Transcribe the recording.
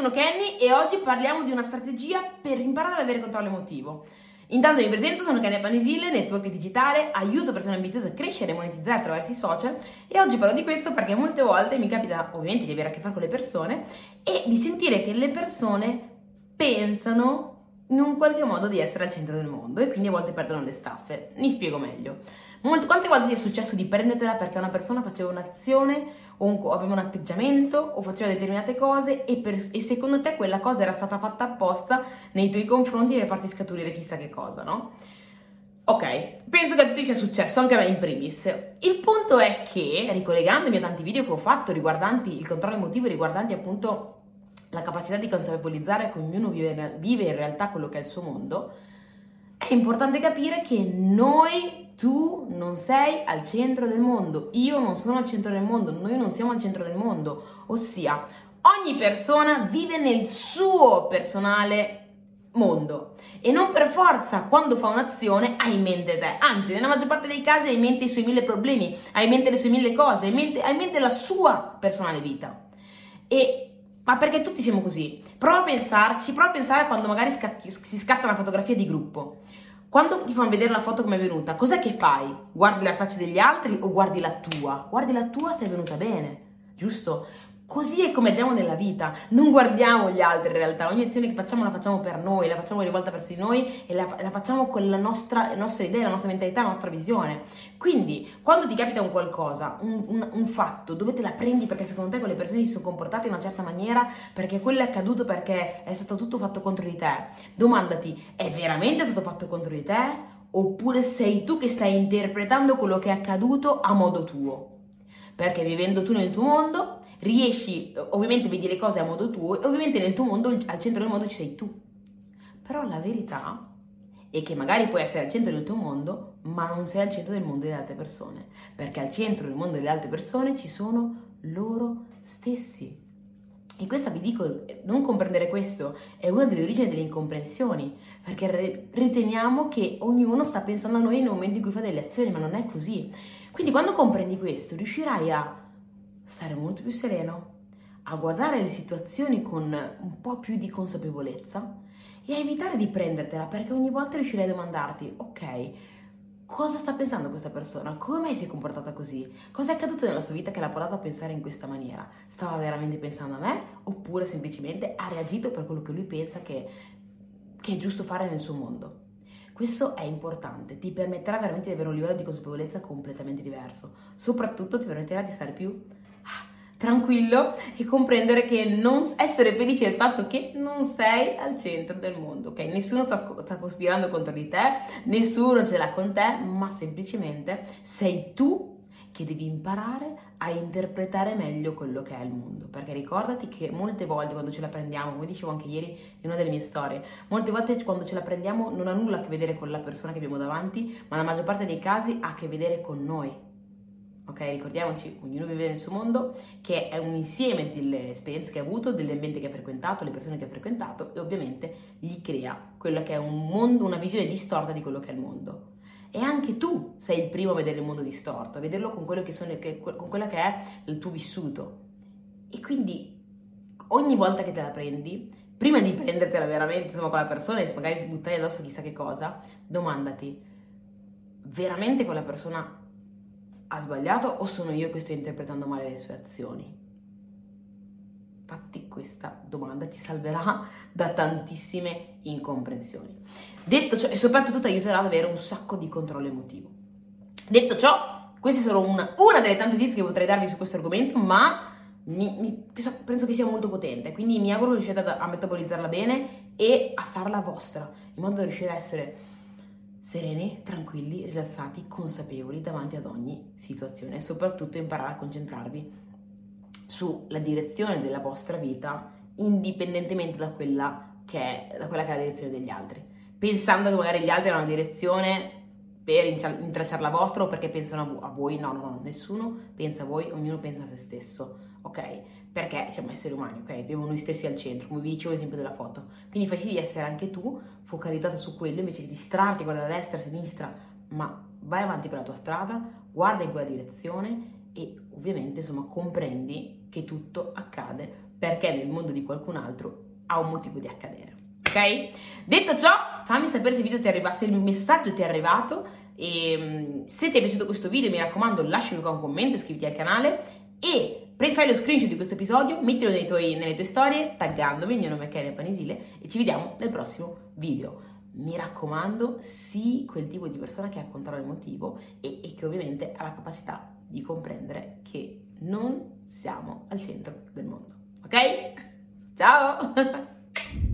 sono Kenny e oggi parliamo di una strategia per imparare ad avere controllo emotivo. Intanto mi presento, sono Kenny Panisile, network digitale, aiuto persone ambiziose a crescere e monetizzare attraverso i social e oggi parlo di questo perché molte volte mi capita ovviamente di avere a che fare con le persone e di sentire che le persone pensano in un qualche modo di essere al centro del mondo e quindi a volte perdono le staffe. Mi spiego meglio. Molte, quante volte ti è successo di prendertela perché una persona faceva un'azione o, un, aveva un atteggiamento o faceva determinate cose e, per, e, secondo te quella cosa era stata fatta apposta nei tuoi confronti per farti scaturire chissà che cosa, no? Ok, penso che a tutti sia successo, anche a me in primis. Il punto è che, ricollegandomi a tanti video che ho fatto riguardanti il controllo emotivo, riguardanti appunto la capacità di consapevolizzare che ognuno vive, vive in realtà quello che è il suo mondo, è importante capire che noi tu non sei al centro del mondo, io non sono al centro del mondo, noi non siamo al centro del mondo, ossia ogni persona vive nel suo personale mondo. E non per forza quando fa un'azione ha in mente te, anzi nella maggior parte dei casi ha in mente i suoi mille problemi, ha in mente le sue mille cose, ha in mente, ha in mente la sua personale vita. E ma perché tutti siamo così? Prova a pensarci, prova a pensare quando magari scatti, si scatta una fotografia di gruppo. Quando ti fanno vedere la foto come è venuta, cos'è che fai? Guardi la faccia degli altri o guardi la tua? Guardi la tua se è venuta bene, giusto? Così è come agiamo nella vita, non guardiamo gli altri in realtà, ogni azione che facciamo la facciamo per noi, la facciamo rivolta verso di noi e la, la facciamo con la nostra, le nostre idee, la nostra mentalità, la nostra visione. Quindi, quando ti capita un qualcosa, un, un, un, fatto, dove te la prendi perché secondo te quelle persone si sono comportate in una certa maniera, perché quello è accaduto perché è stato tutto fatto contro di te, domandati, è veramente stato fatto contro di te? Oppure sei tu che stai interpretando quello che è accaduto a modo tuo? Perché vivendo tu nel tuo mondo riesci, ovviamente vedi le cose a modo tuo e ovviamente nel tuo mondo, al centro del mondo ci sei tu. Però la verità è che magari puoi essere al centro del tuo mondo, ma non sei al centro del mondo delle altre persone, perché al centro del mondo delle altre persone ci sono loro stessi. E questa vi dico, non comprendere questo è una delle origini delle incomprensioni, perché riteniamo che ognuno sta pensando a noi nel momento in cui fa delle azioni, ma non è così. Quindi quando comprendi questo, riuscirai a stare molto più sereno, a guardare le situazioni con un po' più di consapevolezza e a evitare di prendertela perché ogni volta riuscirai a domandarti, ok, cosa sta pensando questa persona? Come mai si è comportata così? Cosa è accaduto nella sua vita che l'ha portato a pensare in questa maniera? Stava veramente pensando a me oppure semplicemente ha reagito per quello che lui pensa che, che è giusto fare nel suo mondo? Questo è importante, ti permetterà veramente di avere un livello di consapevolezza completamente diverso, soprattutto ti permetterà di stare più tranquillo e comprendere che non essere felice del fatto che non sei al centro del mondo, ok? Nessuno sta, sta cospirando contro di te, nessuno ce l'ha con te, ma semplicemente sei tu che devi imparare a interpretare meglio quello che è il mondo. Perché ricordati che molte volte quando ce la prendiamo, come dicevo anche ieri in una delle mie storie, molte volte quando ce la prendiamo non ha nulla a che vedere con la persona che abbiamo davanti, ma la maggior parte dei casi ha a che vedere con noi ok? Ricordiamoci, ognuno vive nel suo mondo, che è un insieme delle esperienze che ha avuto, dell'ambiente che ha frequentato, le persone che ha frequentato e ovviamente gli crea quello che è un mondo, una visione distorta di quello che è il mondo. E anche tu sei il primo a vedere il mondo distorto, a vederlo con quello che, sono, con quello che è il tuo vissuto. E quindi ogni volta che te la prendi, prima di prendertela veramente insomma, con la persona e magari buttare addosso chissà che cosa, domandati, veramente quella persona ha sbagliato o sono io che sto interpretando male le sue azioni? Fatti questa domanda, ti salverà da tantissime incomprensioni. Detto ciò, e soprattutto ti aiuterà ad avere un sacco di controllo emotivo. Detto ciò, questa è solo una, una delle tante tips che potrei darvi su questo argomento, ma mi, mi, penso che sia molto potente, quindi mi auguro che riusciate a metabolizzarla bene e a farla vostra, in modo da riuscire a essere sereni, tranquilli, rilassati, consapevoli davanti ad ogni situazione e soprattutto imparare a concentrarvi sulla direzione della vostra vita indipendentemente da quella che è, da quella che è la direzione degli altri, pensando che magari gli altri hanno una direzione per intralciare la vostra o perché pensano a voi, no, no, no, nessuno pensa a voi, ognuno pensa a se stesso, ok? Perché siamo esseri umani, ok? Abbiamo noi stessi al centro, come vi dicevo l'esempio della foto. Quindi fai sì di essere anche tu focalizzato su quello invece di distrarti, guarda a destra, a sinistra, ma vai avanti per la tua strada, guarda in quella direzione e ovviamente insomma comprendi che tutto accade perché nel mondo di qualcun altro ha un motivo di accadere. Ok? Detto ciò, fammi sapere se il video ti arriva, se il messaggio ti è arrivato. E mm, se ti è piaciuto questo video, mi raccomando, lasciami qua un commento, iscriviti al canale e fai lo screenshot di questo episodio, mettilo tuoi, nelle tue storie, taggandomi, il mio nome è Kenia Panisile e ci vediamo nel prossimo video. Mi raccomando, sii quel tipo di persona che ha controllo emotivo e, e che ovviamente ha la capacità di comprendere che non siamo al centro del mondo. Ok? Ciao!